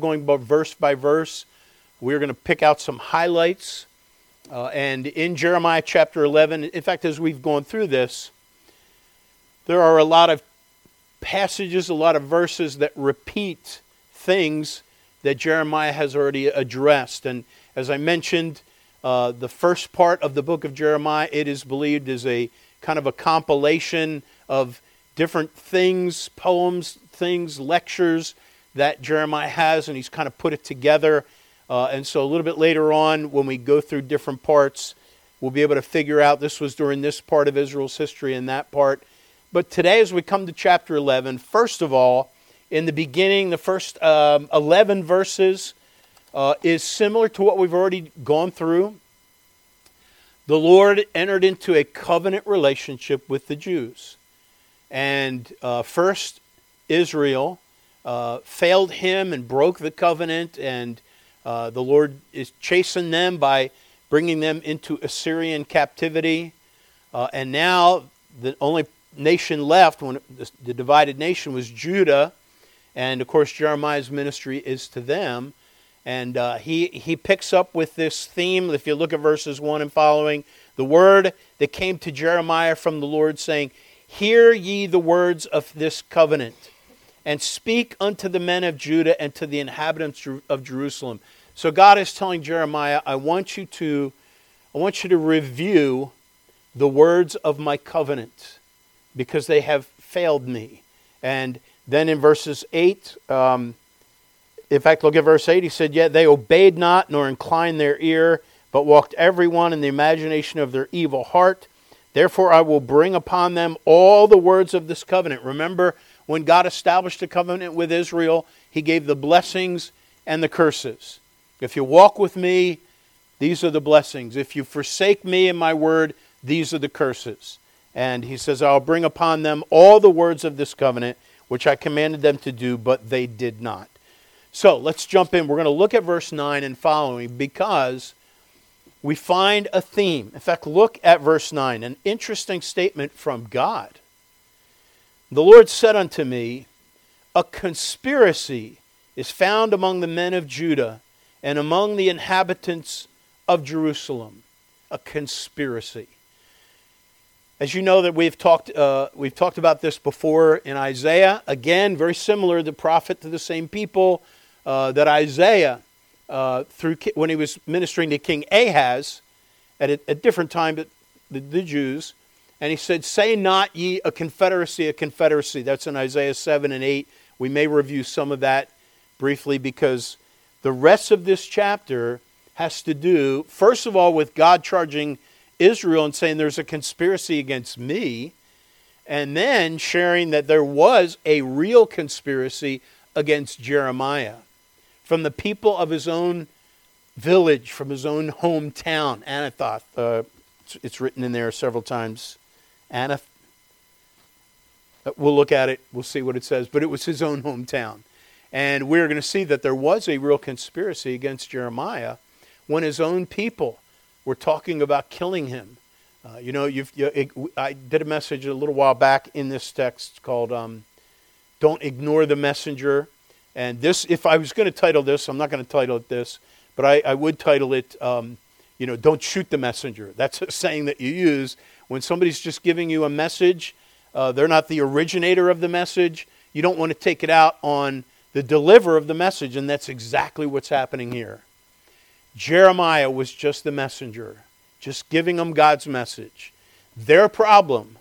going verse by verse. We're going to pick out some highlights. Uh, and in Jeremiah chapter 11, in fact, as we've gone through this, there are a lot of passages, a lot of verses that repeat things that Jeremiah has already addressed. And as I mentioned, uh, the first part of the book of Jeremiah, it is believed, is a kind of a compilation of different things, poems, things, lectures that Jeremiah has, and he's kind of put it together. Uh, and so a little bit later on, when we go through different parts, we'll be able to figure out this was during this part of Israel's history and that part. But today, as we come to chapter 11, first of all, in the beginning, the first um, 11 verses uh, is similar to what we've already gone through. The Lord entered into a covenant relationship with the Jews. And uh, first, Israel uh, failed him and broke the covenant, and uh, the Lord is chasing them by bringing them into Assyrian captivity. Uh, and now, the only nation left, when the, the divided nation, was Judah and of course, Jeremiah's ministry is to them. And uh, he, he picks up with this theme. If you look at verses 1 and following, the word that came to Jeremiah from the Lord, saying, Hear ye the words of this covenant, and speak unto the men of Judah and to the inhabitants of Jerusalem. So God is telling Jeremiah, I want you to, I want you to review the words of my covenant because they have failed me. And then in verses 8, um, in fact, look at verse 8. He said, Yet they obeyed not, nor inclined their ear, but walked every one in the imagination of their evil heart. Therefore, I will bring upon them all the words of this covenant. Remember, when God established a covenant with Israel, he gave the blessings and the curses. If you walk with me, these are the blessings. If you forsake me and my word, these are the curses. And he says, I'll bring upon them all the words of this covenant which I commanded them to do, but they did not. So let's jump in. We're going to look at verse 9 and following because we find a theme. In fact, look at verse 9, an interesting statement from God. The Lord said unto me, A conspiracy is found among the men of Judah and among the inhabitants of Jerusalem. A conspiracy. As you know that we've talked, uh, we've talked about this before in Isaiah. Again, very similar, the prophet to the same people uh, that Isaiah, uh, through when he was ministering to King Ahaz at a, a different time, but the, the Jews, and he said, "Say not ye a confederacy, a confederacy." That's in Isaiah seven and eight. We may review some of that briefly because the rest of this chapter has to do, first of all, with God charging Israel and saying there's a conspiracy against me, and then sharing that there was a real conspiracy against Jeremiah from the people of his own village, from his own hometown, Anathoth. Uh, it's, written in there several times. Anath. Uh, we'll look at it. We'll see what it says. But it was his own hometown. And we're going to see that there was a real conspiracy against Jeremiah when his own people were talking about killing him. Uh, you know, you, it, I did a message a little while back in this text called um, Don't Ignore the Messenger. And this, if I was going to title this, I'm not going to title it this, but I, I would title it, um, you know, Don't Shoot the Messenger. That's a saying that you use when somebody's just giving you a message. Uh, they're not the originator of the message. You don't want to take it out on the deliverer of the message, and that's exactly what's happening here. Jeremiah was just the messenger, just giving them God's message. Their problem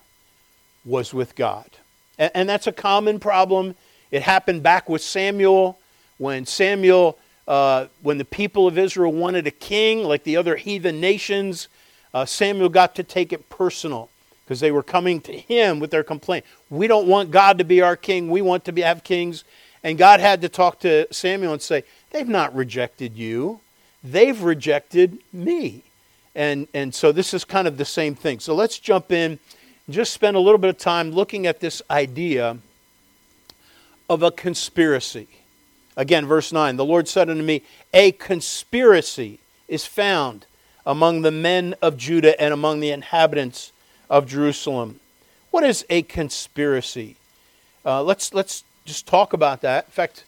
was with God. And, and that's a common problem. It happened back with Samuel when Samuel, uh, when the people of Israel wanted a king like the other heathen nations, uh, Samuel got to take it personal because they were coming to him with their complaint. We don't want God to be our king. We want to be, have kings. And God had to talk to Samuel and say, They've not rejected you they've rejected me. And, and so this is kind of the same thing. So let's jump in and just spend a little bit of time looking at this idea of a conspiracy. Again, verse 9 The Lord said unto me, A conspiracy is found among the men of Judah and among the inhabitants of Jerusalem. What is a conspiracy? Uh, let's, let's just talk about that. In fact,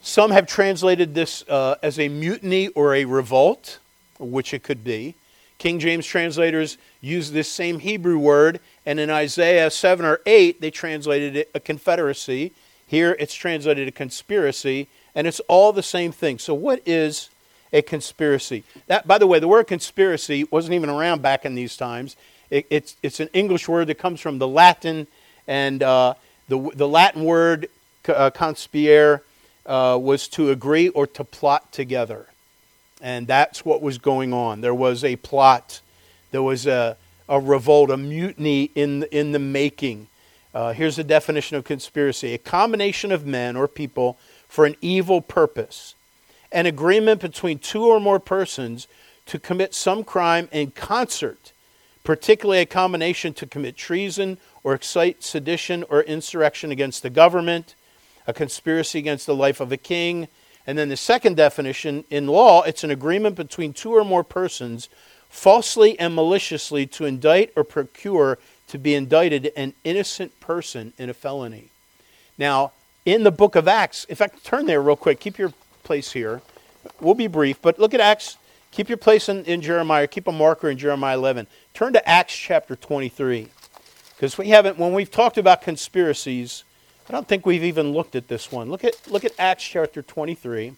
Some have translated this uh, as a mutiny or a revolt, which it could be. King James translators use this same Hebrew word, and in Isaiah 7 or 8, they translated it a confederacy. Here it's translated a conspiracy, and it's all the same thing. So, what is a conspiracy? That, by the way, the word conspiracy wasn't even around back in these times. It, it's, it's an English word that comes from the Latin, and uh, the, the Latin word uh, conspire uh, was to agree or to plot together. And that's what was going on. There was a plot, there was a, a revolt, a mutiny in, in the making. Uh, here's the definition of conspiracy a combination of men or people for an evil purpose, an agreement between two or more persons to commit some crime in concert, particularly a combination to commit treason or excite sedition or insurrection against the government, a conspiracy against the life of a king, and then the second definition in law, it's an agreement between two or more persons falsely and maliciously to indict or procure to be indicted an innocent person in a felony. Now, in the book of Acts, in fact, turn there real quick. Keep your place here. We'll be brief, but look at Acts. Keep your place in, in Jeremiah. Keep a marker in Jeremiah 11. Turn to Acts chapter 23. Because we haven't, when we've talked about conspiracies, I don't think we've even looked at this one. Look at, look at Acts chapter 23.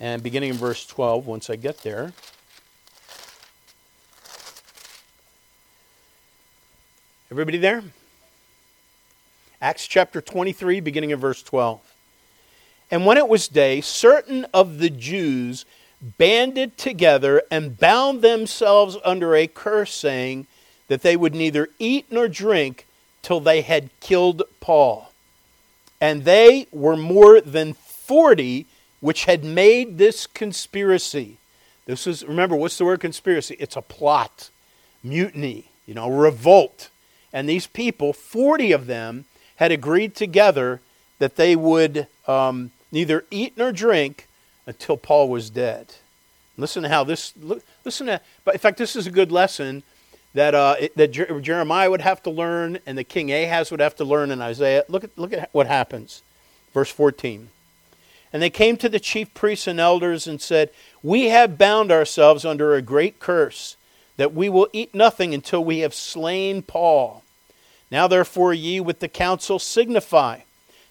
And beginning in verse 12, once I get there. Everybody there? Acts chapter 23, beginning in verse 12. And when it was day, certain of the Jews banded together and bound themselves under a curse, saying that they would neither eat nor drink till they had killed Paul. And they were more than 40 which had made this conspiracy. This is, remember, what's the word conspiracy? It's a plot, mutiny, you know, revolt. And these people, 40 of them, had agreed together that they would um, neither eat nor drink until Paul was dead. Listen to how this. Listen to. But in fact, this is a good lesson that uh, that Jeremiah would have to learn, and the king Ahaz would have to learn in Isaiah. Look at look at what happens. Verse fourteen. And they came to the chief priests and elders and said, We have bound ourselves under a great curse, that we will eat nothing until we have slain Paul. Now therefore ye with the council signify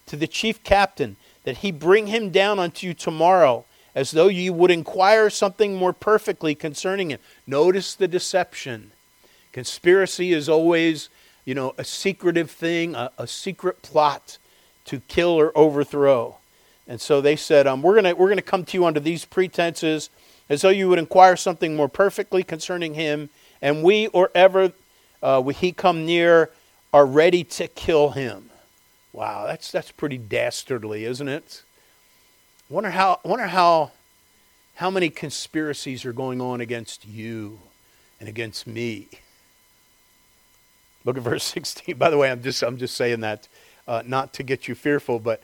to the chief captain that he bring him down unto you tomorrow, as though ye would inquire something more perfectly concerning him. Notice the deception. Conspiracy is always, you know, a secretive thing, a, a secret plot to kill or overthrow. And so they said, um, we're going we're going to come to you under these pretenses, as though you would inquire something more perfectly concerning him, and we, or ever uh, he come near, are ready to kill him. Wow, that's that's pretty dastardly, isn't it? Wonder how wonder how how many conspiracies are going on against you and against me. Look at verse 16. By the way, I'm just I'm just saying that uh, not to get you fearful, but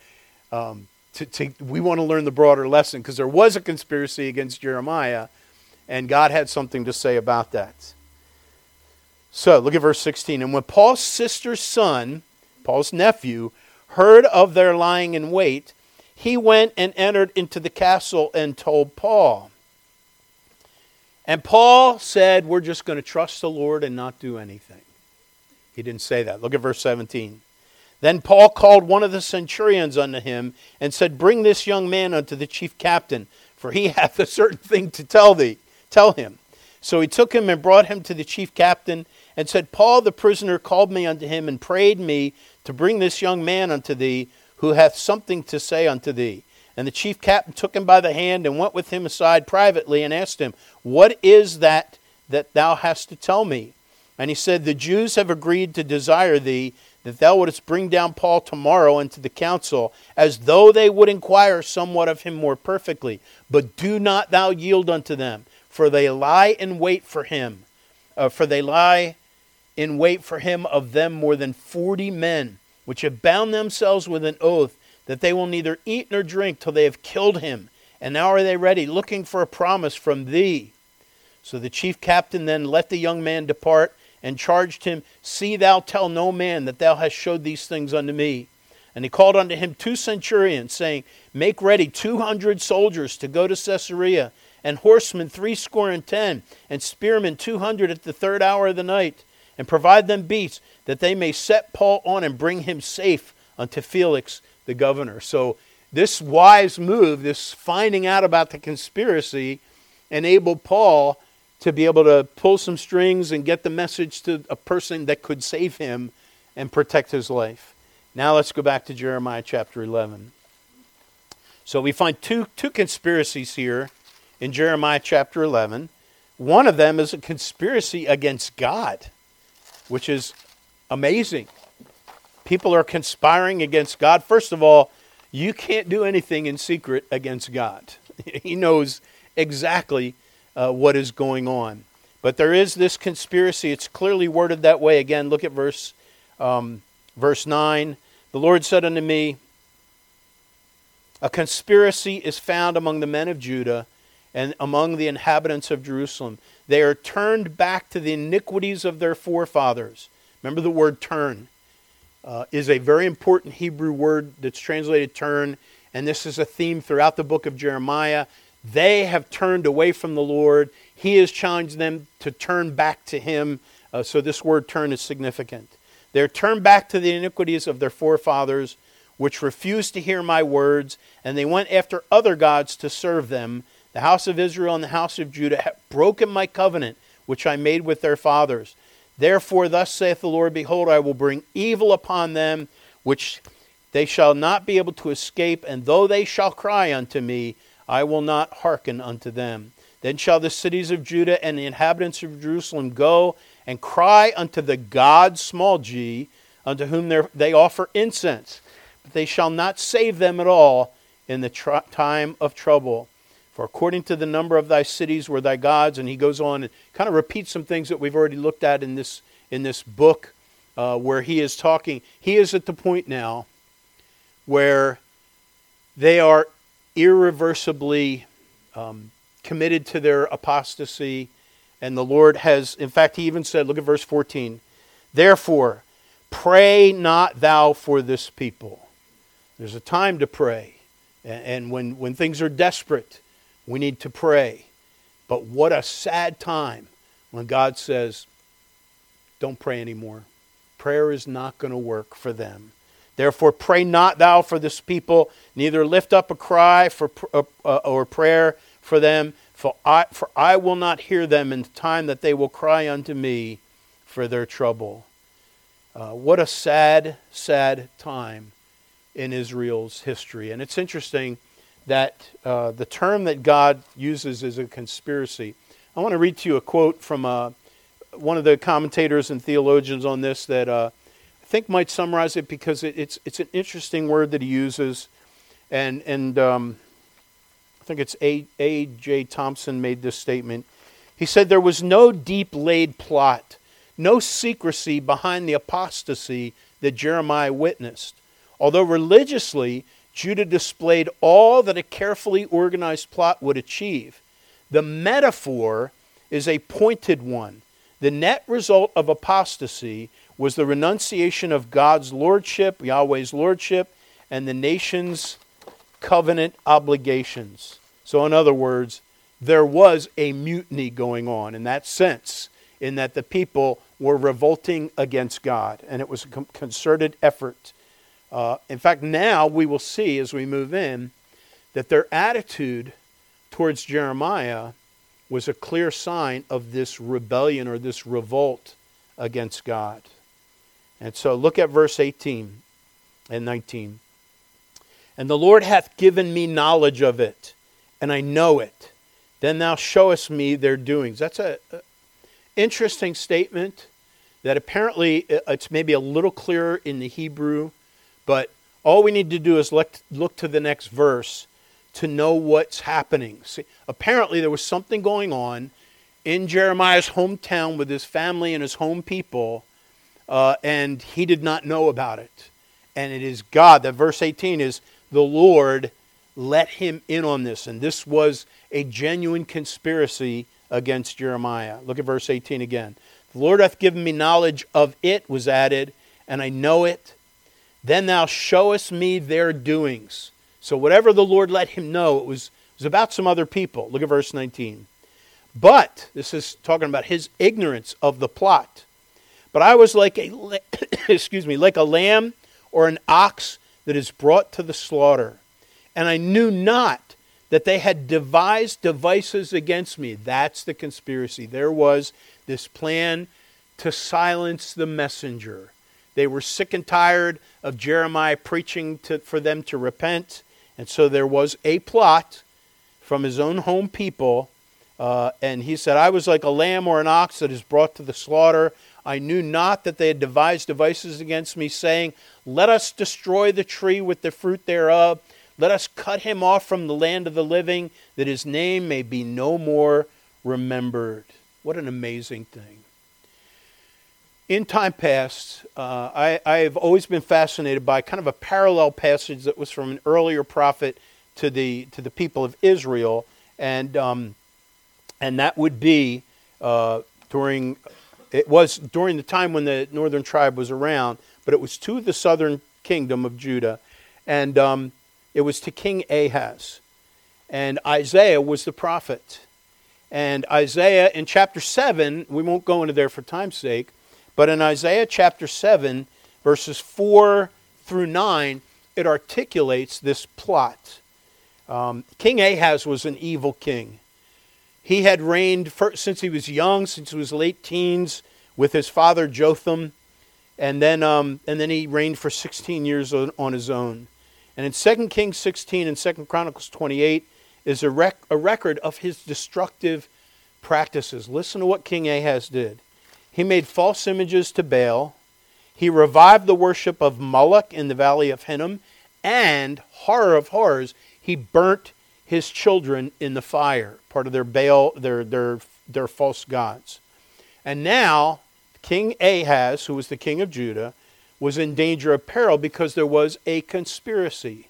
um, to, to, we want to learn the broader lesson because there was a conspiracy against Jeremiah, and God had something to say about that. So look at verse 16. And when Paul's sister's son, Paul's nephew, heard of their lying in wait, he went and entered into the castle and told Paul. And Paul said, We're just going to trust the Lord and not do anything. He didn't say that. Look at verse 17. Then Paul called one of the centurions unto him and said, Bring this young man unto the chief captain, for he hath a certain thing to tell thee. Tell him. So he took him and brought him to the chief captain and said, Paul the prisoner called me unto him and prayed me to bring this young man unto thee, who hath something to say unto thee. And the chief captain took him by the hand and went with him aside privately and asked him, What is that that thou hast to tell me? And he said, The Jews have agreed to desire thee that thou wouldst bring down Paul tomorrow into the council, as though they would inquire somewhat of him more perfectly. But do not thou yield unto them, for they lie in wait for him. Uh, for they lie in wait for him of them more than forty men, which have bound themselves with an oath that they will neither eat nor drink till they have killed him. And now are they ready, looking for a promise from thee. So the chief captain then let the young man depart, and charged him, See thou tell no man that thou hast showed these things unto me. And he called unto him two centurions, saying, Make ready two hundred soldiers to go to Caesarea, and horsemen threescore and ten, and spearmen two hundred at the third hour of the night, and provide them beasts, that they may set Paul on and bring him safe unto Felix the governor. So this wise move, this finding out about the conspiracy, enabled Paul to be able to pull some strings and get the message to a person that could save him and protect his life. Now let's go back to Jeremiah chapter 11. So we find two, two conspiracies here in Jeremiah chapter 11. One of them is a conspiracy against God, which is amazing. People are conspiring against God. First of all, you can't do anything in secret against God. he knows exactly uh, what is going on. But there is this conspiracy. It's clearly worded that way. Again, look at verse, um, verse 9. The Lord said unto me, A conspiracy is found among the men of Judah and among the inhabitants of Jerusalem. They are turned back to the iniquities of their forefathers. Remember the word turn uh, is a very important Hebrew word that's translated turn, and this is a theme throughout the book of Jeremiah. They have turned away from the Lord. He has challenged them to turn back to Him. Uh, so this word turn is significant. They're turned back to the iniquities of their forefathers, which refused to hear my words, and they went after other gods to serve them. The house of Israel and the house of Judah have broken my covenant, which I made with their fathers. Therefore, thus saith the Lord Behold, I will bring evil upon them, which they shall not be able to escape, and though they shall cry unto me, I will not hearken unto them. Then shall the cities of Judah and the inhabitants of Jerusalem go and cry unto the God, small g, unto whom they offer incense. But they shall not save them at all in the tr- time of trouble. For according to the number of thy cities were thy gods, and he goes on and kind of repeats some things that we've already looked at in this in this book, uh, where he is talking. He is at the point now where they are irreversibly um, committed to their apostasy. And the Lord has, in fact, he even said, look at verse 14. Therefore, pray not thou for this people. There's a time to pray. And when, when things are desperate, we need to pray. But what a sad time when God says, don't pray anymore. Prayer is not going to work for them. Therefore, pray not thou for this people, neither lift up a cry for, uh, uh, or prayer for them, for I, for I will not hear them in the time that they will cry unto me for their trouble. Uh, what a sad, sad time in Israel's history. And it's interesting that uh, the term that God uses is a conspiracy. I want to read to you a quote from uh, one of the commentators and theologians on this that uh, I think might summarize it because it, it's it's an interesting word that he uses, and and um, I think it's A. A. J. Thompson made this statement. He said there was no deep laid plot, no secrecy behind the apostasy that Jeremiah witnessed. Although religiously Judah displayed all that a carefully organized plot would achieve, the metaphor is a pointed one. The net result of apostasy was the renunciation of God's lordship, Yahweh's lordship, and the nation's covenant obligations. So, in other words, there was a mutiny going on in that sense, in that the people were revolting against God, and it was a concerted effort. Uh, in fact, now we will see as we move in that their attitude towards Jeremiah was a clear sign of this rebellion or this revolt against God. And so look at verse 18 and 19. And the Lord hath given me knowledge of it, and I know it. Then thou showest me their doings. That's a, a interesting statement that apparently uh, it's maybe a little clearer in the Hebrew, but all we need to do is look, look to the next verse to know what's happening. See, apparently there was something going on in Jeremiah's hometown with his family and his home people uh, and he did not know about it. And it is God, that verse 18 is the Lord let him in on this. And this was a genuine conspiracy against Jeremiah. Look at verse 18 again. The Lord hath given me knowledge of it, was added, and I know it. Then thou showest me their doings. So whatever the Lord let him know, it was, it was about some other people. Look at verse 19. But, this is talking about his ignorance of the plot. But I was like a, excuse me, like a lamb or an ox that is brought to the slaughter. And I knew not that they had devised devices against me. That's the conspiracy. There was this plan to silence the messenger. They were sick and tired of Jeremiah preaching to, for them to repent. And so there was a plot from his own home people. Uh, and he said, I was like a lamb or an ox that is brought to the slaughter. I knew not that they had devised devices against me, saying, Let us destroy the tree with the fruit thereof let us cut him off from the land of the living, that his name may be no more remembered. What an amazing thing. In time past, uh, I, have always been fascinated by kind of a parallel passage that was from an earlier prophet to the, to the people of Israel, and, um, and that would be uh, during, it was during the time when the northern tribe was around, but it was to the southern kingdom of Judah. And um, it was to King Ahaz. And Isaiah was the prophet. And Isaiah in chapter 7, we won't go into there for time's sake, but in Isaiah chapter 7, verses 4 through 9, it articulates this plot. Um, king Ahaz was an evil king. He had reigned for, since he was young, since he was late teens, with his father Jotham, and then, um, and then he reigned for 16 years on, on his own. And in 2 Kings 16 and 2 Chronicles 28 is a, rec- a record of his destructive practices. Listen to what King Ahaz did. He made false images to Baal. He revived the worship of Moloch in the valley of Hinnom. And, horror of horrors, he burnt his children in the fire, part of their Baal, their, their, their false gods. And now, King Ahaz, who was the king of Judah, was in danger of peril because there was a conspiracy.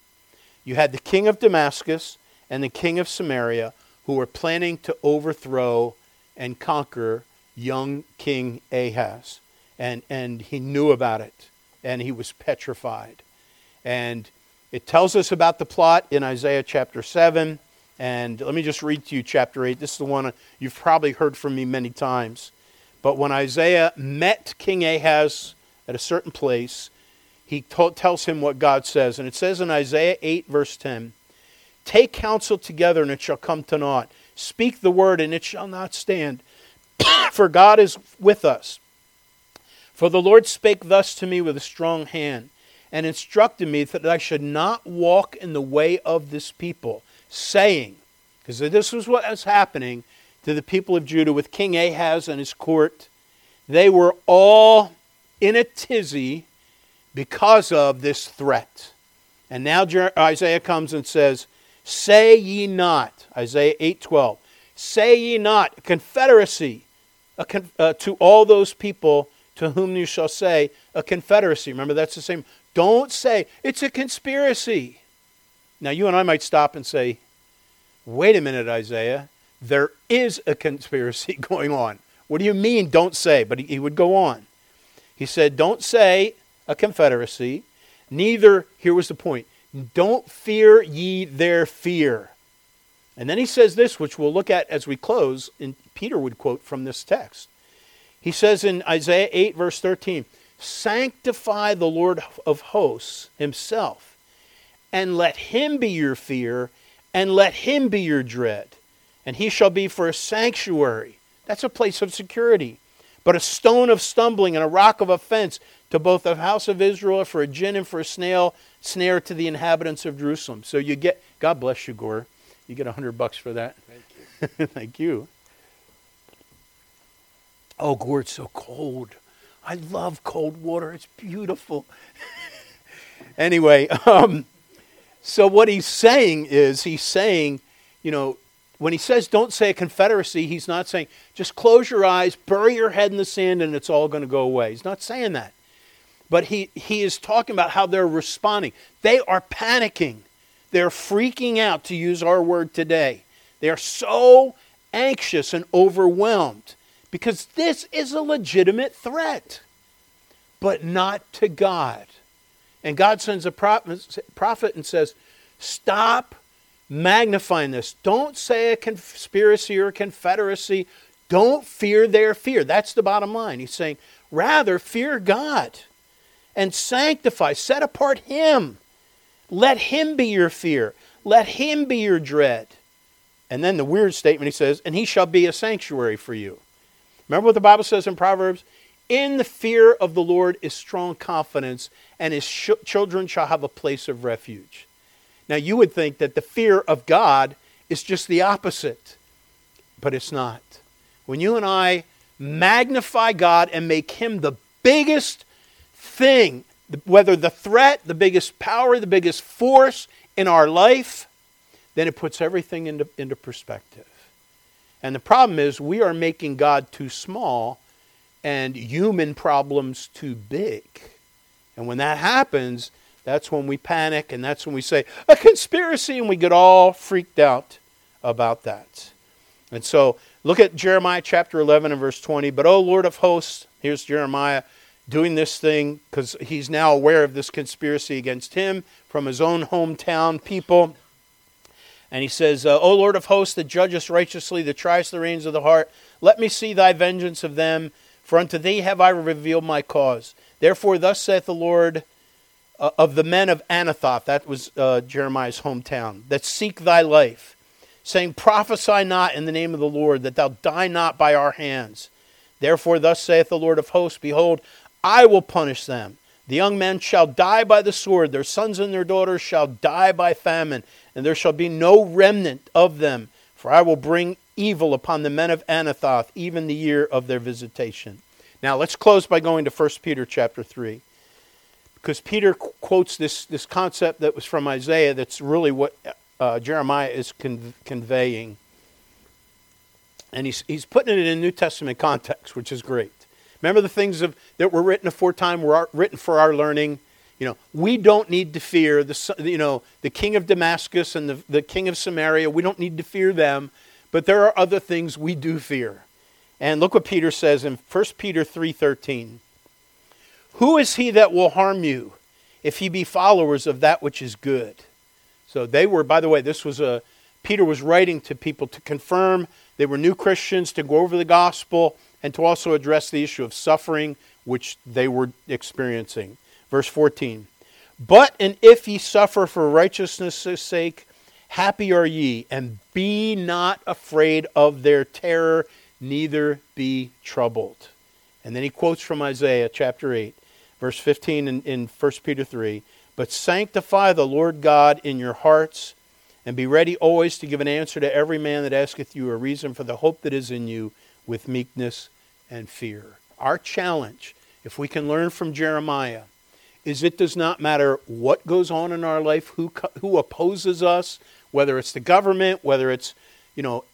You had the king of Damascus and the king of Samaria who were planning to overthrow and conquer young King Ahaz. And, and he knew about it, and he was petrified. And it tells us about the plot in Isaiah chapter 7. And let me just read to you chapter 8. This is the one you've probably heard from me many times. But when Isaiah met King Ahaz at a certain place, he tells him what God says. And it says in Isaiah 8, verse 10 Take counsel together, and it shall come to naught. Speak the word, and it shall not stand. For God is with us. For the Lord spake thus to me with a strong hand, and instructed me that I should not walk in the way of this people, saying, because this was what was happening to the people of Judah with King Ahaz and his court. They were all in a tizzy because of this threat. And now Isaiah comes and says, Say ye not, Isaiah 8:12, say ye not, confederacy con- uh, to all those people to whom you shall say, a confederacy. Remember, that's the same. Don't say, it's a conspiracy. Now, you and I might stop and say, wait a minute, Isaiah, there is a conspiracy going on. What do you mean, don't say? But he, he would go on. He said, Don't say a confederacy, neither, here was the point, don't fear ye their fear. And then he says this, which we'll look at as we close, and Peter would quote from this text. He says in Isaiah 8, verse 13, Sanctify the Lord of hosts himself, and let him be your fear, and let him be your dread. And he shall be for a sanctuary. That's a place of security but a stone of stumbling and a rock of offense to both the house of Israel for a gin and for a snail snare to the inhabitants of Jerusalem. So you get God bless you, Gore. You get a hundred bucks for that. Thank you. Thank you. Oh, it's so cold. I love cold water. It's beautiful. anyway, um, so what he's saying is he's saying, you know, when he says don't say a confederacy, he's not saying just close your eyes, bury your head in the sand, and it's all going to go away. He's not saying that. But he, he is talking about how they're responding. They are panicking. They're freaking out, to use our word today. They are so anxious and overwhelmed because this is a legitimate threat, but not to God. And God sends a prophet and says, Stop magnifying this. Don't say a conspiracy or a confederacy. Don't fear their fear. That's the bottom line. He's saying, rather, fear God and sanctify, set apart Him. Let Him be your fear, let Him be your dread. And then the weird statement he says, and He shall be a sanctuary for you. Remember what the Bible says in Proverbs? In the fear of the Lord is strong confidence, and his sh- children shall have a place of refuge. Now, you would think that the fear of God is just the opposite, but it's not. When you and I magnify God and make him the biggest thing, whether the threat, the biggest power, the biggest force in our life, then it puts everything into, into perspective. And the problem is, we are making God too small and human problems too big. And when that happens, that's when we panic and that's when we say, a conspiracy, and we get all freaked out about that. And so look at Jeremiah chapter 11 and verse 20. But, O Lord of hosts, here's Jeremiah doing this thing because he's now aware of this conspiracy against him from his own hometown people. And he says, uh, O Lord of hosts, that judgest righteously, that triest the reins of the heart, let me see thy vengeance of them, for unto thee have I revealed my cause. Therefore, thus saith the Lord uh, of the men of Anathoth, that was uh, Jeremiah's hometown, that seek thy life, saying, Prophesy not in the name of the Lord, that thou die not by our hands. Therefore, thus saith the Lord of hosts, Behold, I will punish them. The young men shall die by the sword, their sons and their daughters shall die by famine, and there shall be no remnant of them. For I will bring evil upon the men of Anathoth, even the year of their visitation. Now let's close by going to 1 Peter chapter 3. Because Peter qu- quotes this, this concept that was from Isaiah that's really what uh, Jeremiah is con- conveying. And he's, he's putting it in New Testament context, which is great. Remember the things of, that were written aforetime were written for our learning. You know, we don't need to fear the, you know, the king of Damascus and the, the king of Samaria. We don't need to fear them. But there are other things we do fear. And look what Peter says in 1 Peter 3:13. Who is he that will harm you if he be followers of that which is good? So they were by the way, this was a Peter was writing to people to confirm they were new Christians to go over the gospel and to also address the issue of suffering which they were experiencing. Verse 14. But and if ye suffer for righteousness' sake, happy are ye, and be not afraid of their terror, neither be troubled. And then he quotes from Isaiah chapter 8, verse 15 in, in 1 Peter 3 But sanctify the Lord God in your hearts, and be ready always to give an answer to every man that asketh you a reason for the hope that is in you with meekness and fear. Our challenge, if we can learn from Jeremiah, is it does not matter what goes on in our life, who, who opposes us, whether it's the government, whether it's, you know,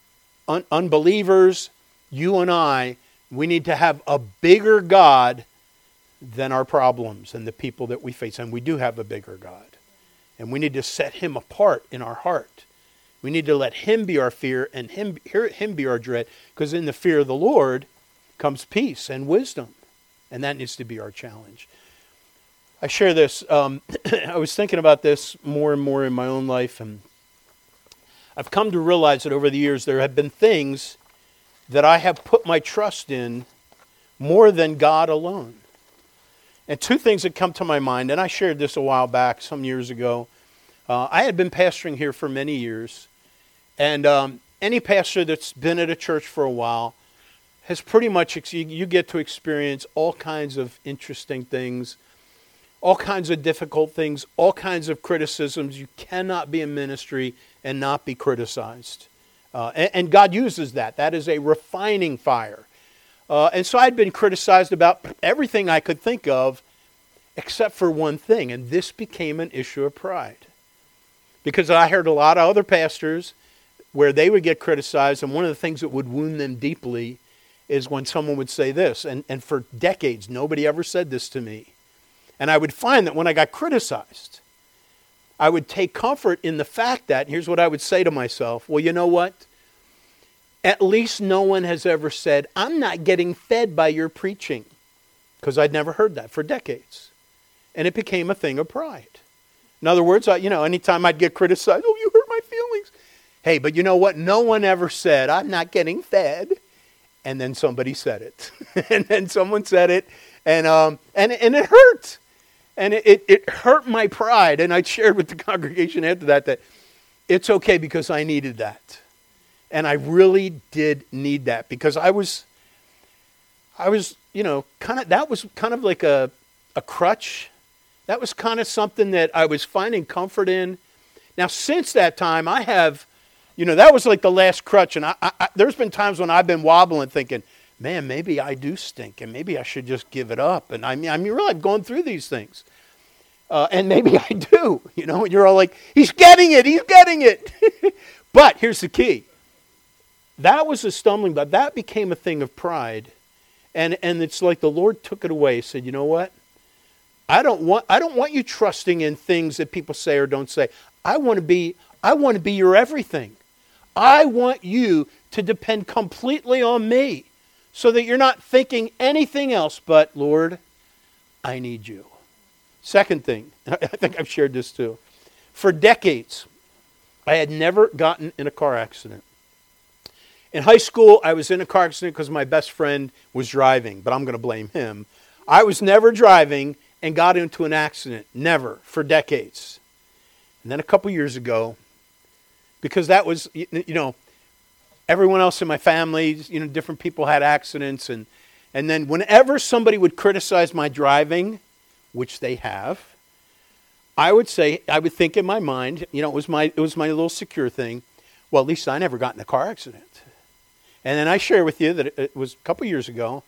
un- unbelievers, you and I, we need to have a bigger God than our problems and the people that we face. And we do have a bigger God. And we need to set him apart in our heart. We need to let him be our fear and him, him be our dread. Because in the fear of the Lord comes peace and wisdom. And that needs to be our challenge. I share this. Um, I was thinking about this more and more in my own life. And I've come to realize that over the years there have been things that I have put my trust in more than God alone. And two things that come to my mind, and I shared this a while back, some years ago. Uh, I had been pastoring here for many years, and um, any pastor that's been at a church for a while has pretty much, you get to experience all kinds of interesting things, all kinds of difficult things, all kinds of criticisms. You cannot be in ministry and not be criticized. Uh, and, and, God uses that. That is a refining fire. Uh, and so I'd been criticized about everything I could think of except for one thing, and this became an issue of pride. Because I heard a lot of other pastors where they would get criticized, and one of the things that would wound them deeply is when someone would say this. And, and for decades, nobody ever said this to me. And I would find that when I got criticized, I would take comfort in the fact that, here's what I would say to myself well, you know what? at least no one has ever said, I'm not getting fed by your preaching. Because I'd never heard that for decades. And it became a thing of pride. In other words, I, you know, anytime I'd get criticized, oh, you. Hey, but you know what? No one ever said, I'm not getting fed. And then somebody said it. and then someone said it. And, um, and, and it hurt. And it, it, it hurt my pride. And I shared with the congregation after that that it's okay because I needed that. And I really did need that because I was, I was, you know, kind of, that was kind of like a, a crutch. That was kind of something that I was finding comfort in. Now, since that time, I have, you know, that was like the last crutch. And I, I, there's been times when I've been wobbling thinking, man, maybe I do stink and maybe I should just give it up. And I mean, I mean, really, I've gone through these things. Uh, and maybe I do, you know, and you're all like, he's getting it, he's getting it. but here's the key that was a stumbling block. That became a thing of pride. And, and it's like the Lord took it away, said, you know what? I don't want I don't want you trusting in things that people say or don't say. I want to be I want to be your everything. I want you to depend completely on me so that you're not thinking anything else but Lord, I need you. Second thing, I think I've shared this too. For decades, I had never gotten in a car accident. In high school, I was in a car accident because my best friend was driving, but I'm going to blame him. I was never driving and got into an accident. Never, for decades. And then a couple years ago, because that was, you know, everyone else in my family, you know, different people had accidents. And, and then whenever somebody would criticize my driving, which they have, I would say, I would think in my mind, you know, it was my, it was my little secure thing. Well, at least I never got in a car accident. And then I share with you that it was a couple years ago.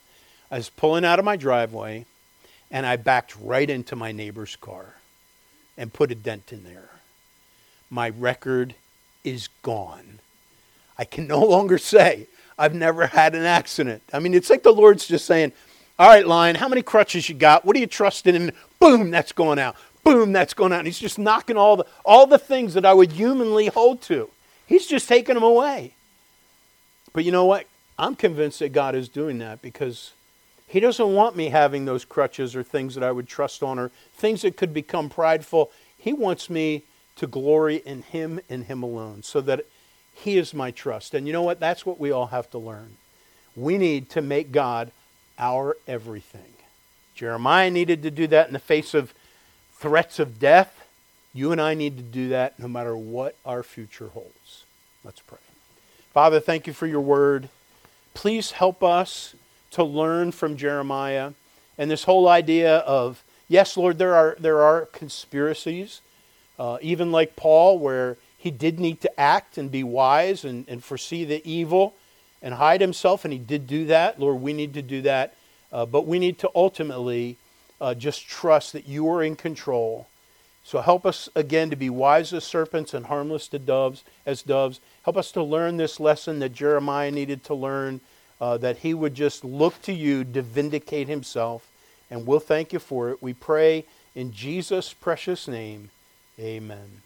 I was pulling out of my driveway and I backed right into my neighbor's car and put a dent in there. My record is gone. I can no longer say I've never had an accident. I mean, it's like the Lord's just saying, All right, Lion, how many crutches you got? What are you trusting in? Boom, that's going out. Boom, that's going out. And he's just knocking all the all the things that I would humanly hold to. He's just taking them away. But you know what? I'm convinced that God is doing that because He doesn't want me having those crutches or things that I would trust on or things that could become prideful. He wants me to glory in Him and Him alone so that He is my trust. And you know what? That's what we all have to learn. We need to make God our everything. Jeremiah needed to do that in the face of threats of death. You and I need to do that no matter what our future holds. Let's pray. Father, thank you for your word. Please help us to learn from Jeremiah and this whole idea of yes, Lord, there are there are conspiracies, uh, even like Paul, where he did need to act and be wise and, and foresee the evil and hide himself, and he did do that. Lord, we need to do that, uh, but we need to ultimately uh, just trust that you are in control so help us again to be wise as serpents and harmless to doves as doves. Help us to learn this lesson that Jeremiah needed to learn, uh, that he would just look to you to vindicate himself. And we'll thank you for it. We pray in Jesus' precious name. Amen.